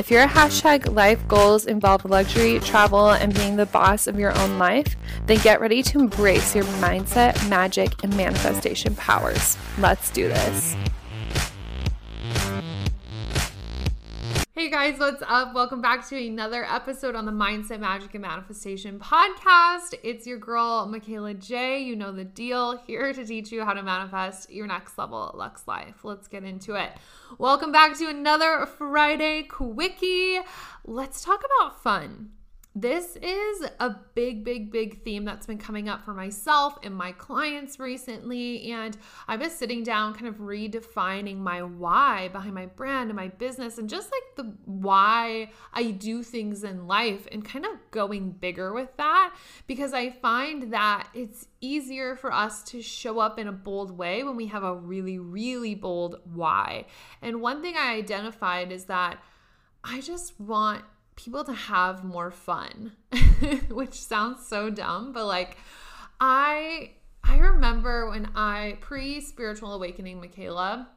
If your hashtag life goals involve luxury, travel, and being the boss of your own life, then get ready to embrace your mindset, magic, and manifestation powers. Let's do this. Hey guys, what's up? Welcome back to another episode on the Mindset, Magic, and Manifestation podcast. It's your girl, Michaela J. You know the deal. Here to teach you how to manifest your next level Lux life. Let's get into it. Welcome back to another Friday Quickie. Let's talk about fun this is a big, big, big theme that's been coming up for myself and my clients recently. And I've been sitting down, kind of redefining my why behind my brand and my business, and just like the why I do things in life, and kind of going bigger with that because I find that it's easier for us to show up in a bold way when we have a really, really bold why. And one thing I identified is that I just want people to have more fun, which sounds so dumb, but like I I remember when I pre spiritual awakening Michaela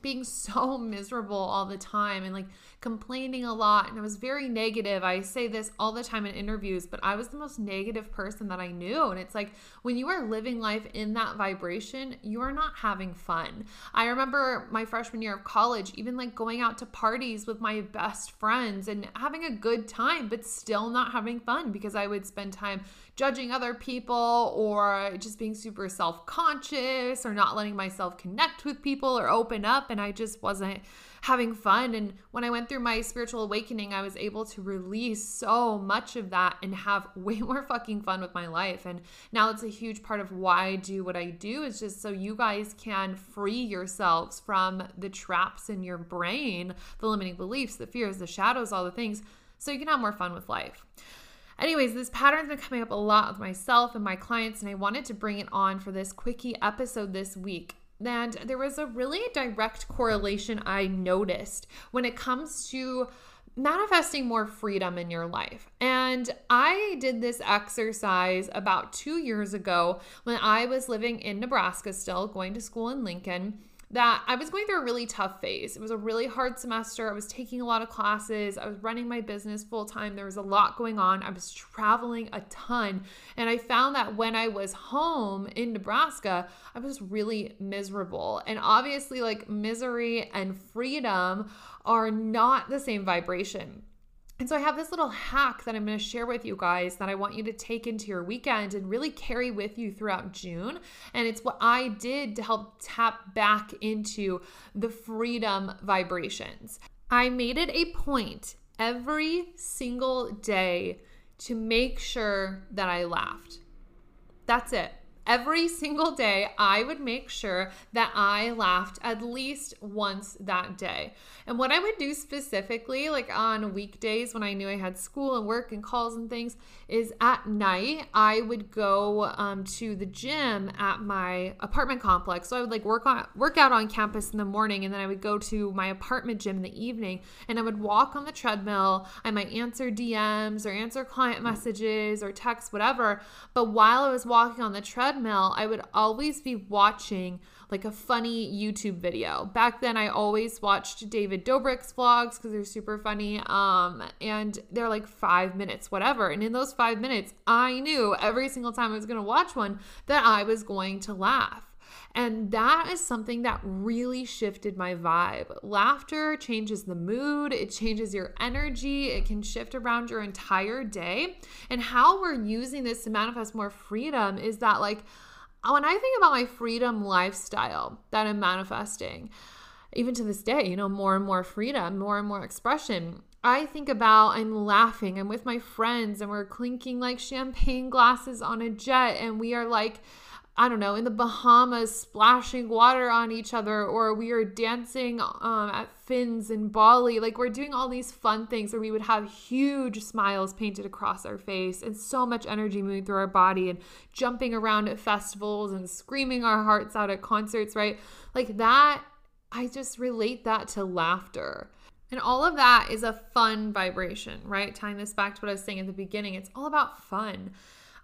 being so miserable all the time and like complaining a lot and I was very negative. I say this all the time in interviews, but I was the most negative person that I knew. And it's like when you are living life in that vibration, you are not having fun. I remember my freshman year of college, even like going out to parties with my best friends and having a good time, but still not having fun because I would spend time judging other people or just being super self conscious or not letting myself connect with people or open up. And I just wasn't having fun. And when I went through my spiritual awakening, I was able to release so much of that and have way more fucking fun with my life. And now it's a huge part of why I do what I do is just so you guys can free yourselves from the traps in your brain, the limiting beliefs, the fears, the shadows, all the things, so you can have more fun with life. Anyways, this pattern's been coming up a lot with myself and my clients, and I wanted to bring it on for this quickie episode this week. And there was a really direct correlation I noticed when it comes to manifesting more freedom in your life. And I did this exercise about two years ago when I was living in Nebraska, still going to school in Lincoln that I was going through a really tough phase. It was a really hard semester. I was taking a lot of classes. I was running my business full time. There was a lot going on. I was traveling a ton. And I found that when I was home in Nebraska, I was really miserable. And obviously, like misery and freedom are not the same vibration. And so I have this little hack that I'm going to share with you guys that I want you to take into your weekend and really carry with you throughout June. And it's what I did to help tap back into the freedom vibrations. I made it a point every single day to make sure that I laughed. That's it every single day, I would make sure that I laughed at least once that day. And what I would do specifically, like on weekdays when I knew I had school and work and calls and things, is at night I would go um, to the gym at my apartment complex. So I would like work on work out on campus in the morning, and then I would go to my apartment gym in the evening, and I would walk on the treadmill. I might answer DMs or answer client messages or texts, whatever. But while I was walking on the treadmill treadmill, I would always be watching like a funny YouTube video. Back then, I always watched David Dobrik's vlogs because they're super funny. Um, and they're like five minutes, whatever. And in those five minutes, I knew every single time I was going to watch one that I was going to laugh. And that is something that really shifted my vibe. Laughter changes the mood, it changes your energy, it can shift around your entire day. And how we're using this to manifest more freedom is that, like, when I think about my freedom lifestyle that I'm manifesting, even to this day, you know, more and more freedom, more and more expression. I think about I'm laughing, I'm with my friends, and we're clinking like champagne glasses on a jet, and we are like I don't know, in the Bahamas splashing water on each other, or we are dancing um, at Finns in Bali. Like we're doing all these fun things where we would have huge smiles painted across our face and so much energy moving through our body and jumping around at festivals and screaming our hearts out at concerts, right? Like that, I just relate that to laughter. And all of that is a fun vibration, right? Tying this back to what I was saying at the beginning, it's all about fun.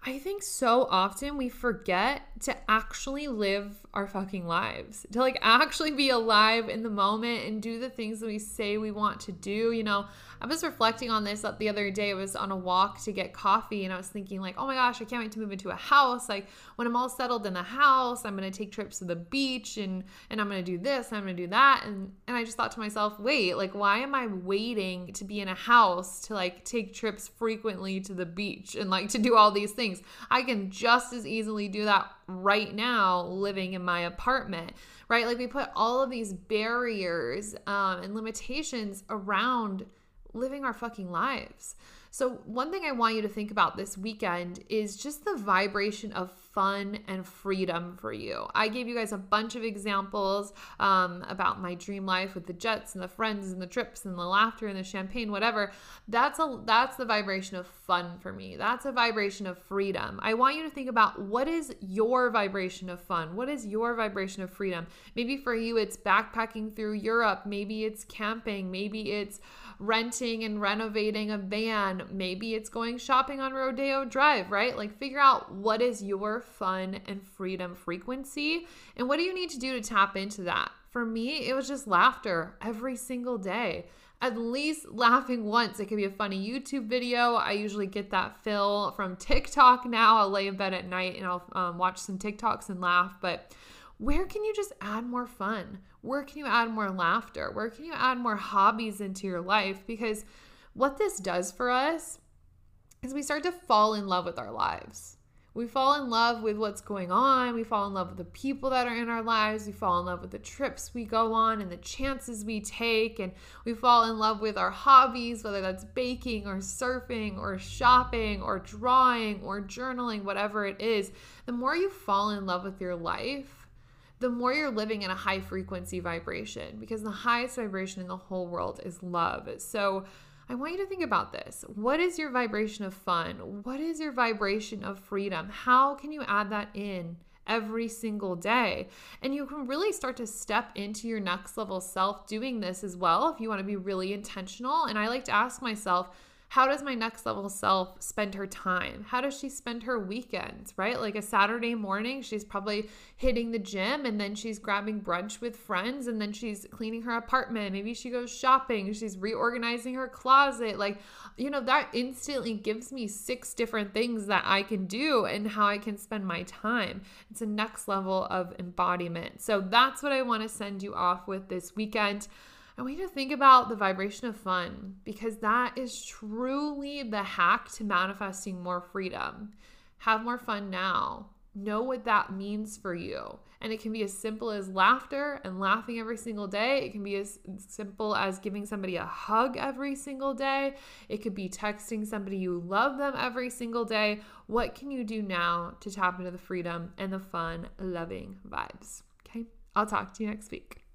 I think so often we forget to actually live our fucking lives, to like actually be alive in the moment and do the things that we say we want to do. You know, I was reflecting on this the other day. I was on a walk to get coffee and I was thinking, like, oh my gosh, I can't wait to move into a house. Like, when I'm all settled in the house, I'm to take trips to the beach and, and I'm to do this and I'm to do that. And, and I just thought to myself, wait, like, why am I waiting to be in a house to like take trips frequently to the beach and like to do all these things? I can just as easily do that right now living in my apartment right like we put all of these barriers um, and limitations around living our fucking lives. So, one thing I want you to think about this weekend is just the vibration of fun and freedom for you. I gave you guys a bunch of examples um, about my dream life with the jets and the friends and the trips and the laughter and the champagne, whatever. That's a that's the vibration of fun for me. That's a vibration of freedom. I want you to think about what is your vibration of fun? What is your vibration of freedom? Maybe for you it's backpacking through Europe. Maybe it's camping. Maybe it's renting and renovating a van. Maybe it's going shopping on Rodeo Drive, right? Like figure out what is your fun and freedom frequency and what do you need to do to tap into that. For me, it was just laughter every single day. At least laughing once. It could be a funny YouTube video. I usually get that fill from TikTok now. I'll lay in bed at night and I'll um, watch some TikToks and laugh. But where can you just add more fun? Where can you add more laughter? Where can you add more hobbies into your life? Because what this does for us is we start to fall in love with our lives. We fall in love with what's going on. We fall in love with the people that are in our lives. We fall in love with the trips we go on and the chances we take. And we fall in love with our hobbies, whether that's baking or surfing or shopping or drawing or journaling, whatever it is. The more you fall in love with your life, the more you're living in a high frequency vibration because the highest vibration in the whole world is love. So I want you to think about this. What is your vibration of fun? What is your vibration of freedom? How can you add that in? Every single day. And you can really start to step into your next level self doing this as well if you want to be really intentional. And I like to ask myself, how does my next level self spend her time? How does she spend her weekends, right? Like a Saturday morning, she's probably hitting the gym and then she's grabbing brunch with friends and then she's cleaning her apartment. Maybe she goes shopping, she's reorganizing her closet. Like, you know, that instantly gives me six different things that I can do and how I can spend my time. It's a next level of embodiment. So that's what I want to send you off with this weekend. I want you to think about the vibration of fun because that is truly the hack to manifesting more freedom. Have more fun now. Know what that means for you. And it can be as simple as laughter and laughing every single day. It can be as simple as giving somebody a hug every single day. It could be texting somebody you love them every single day. What can you do now to tap into the freedom and the fun, loving vibes? Okay, I'll talk to you next week.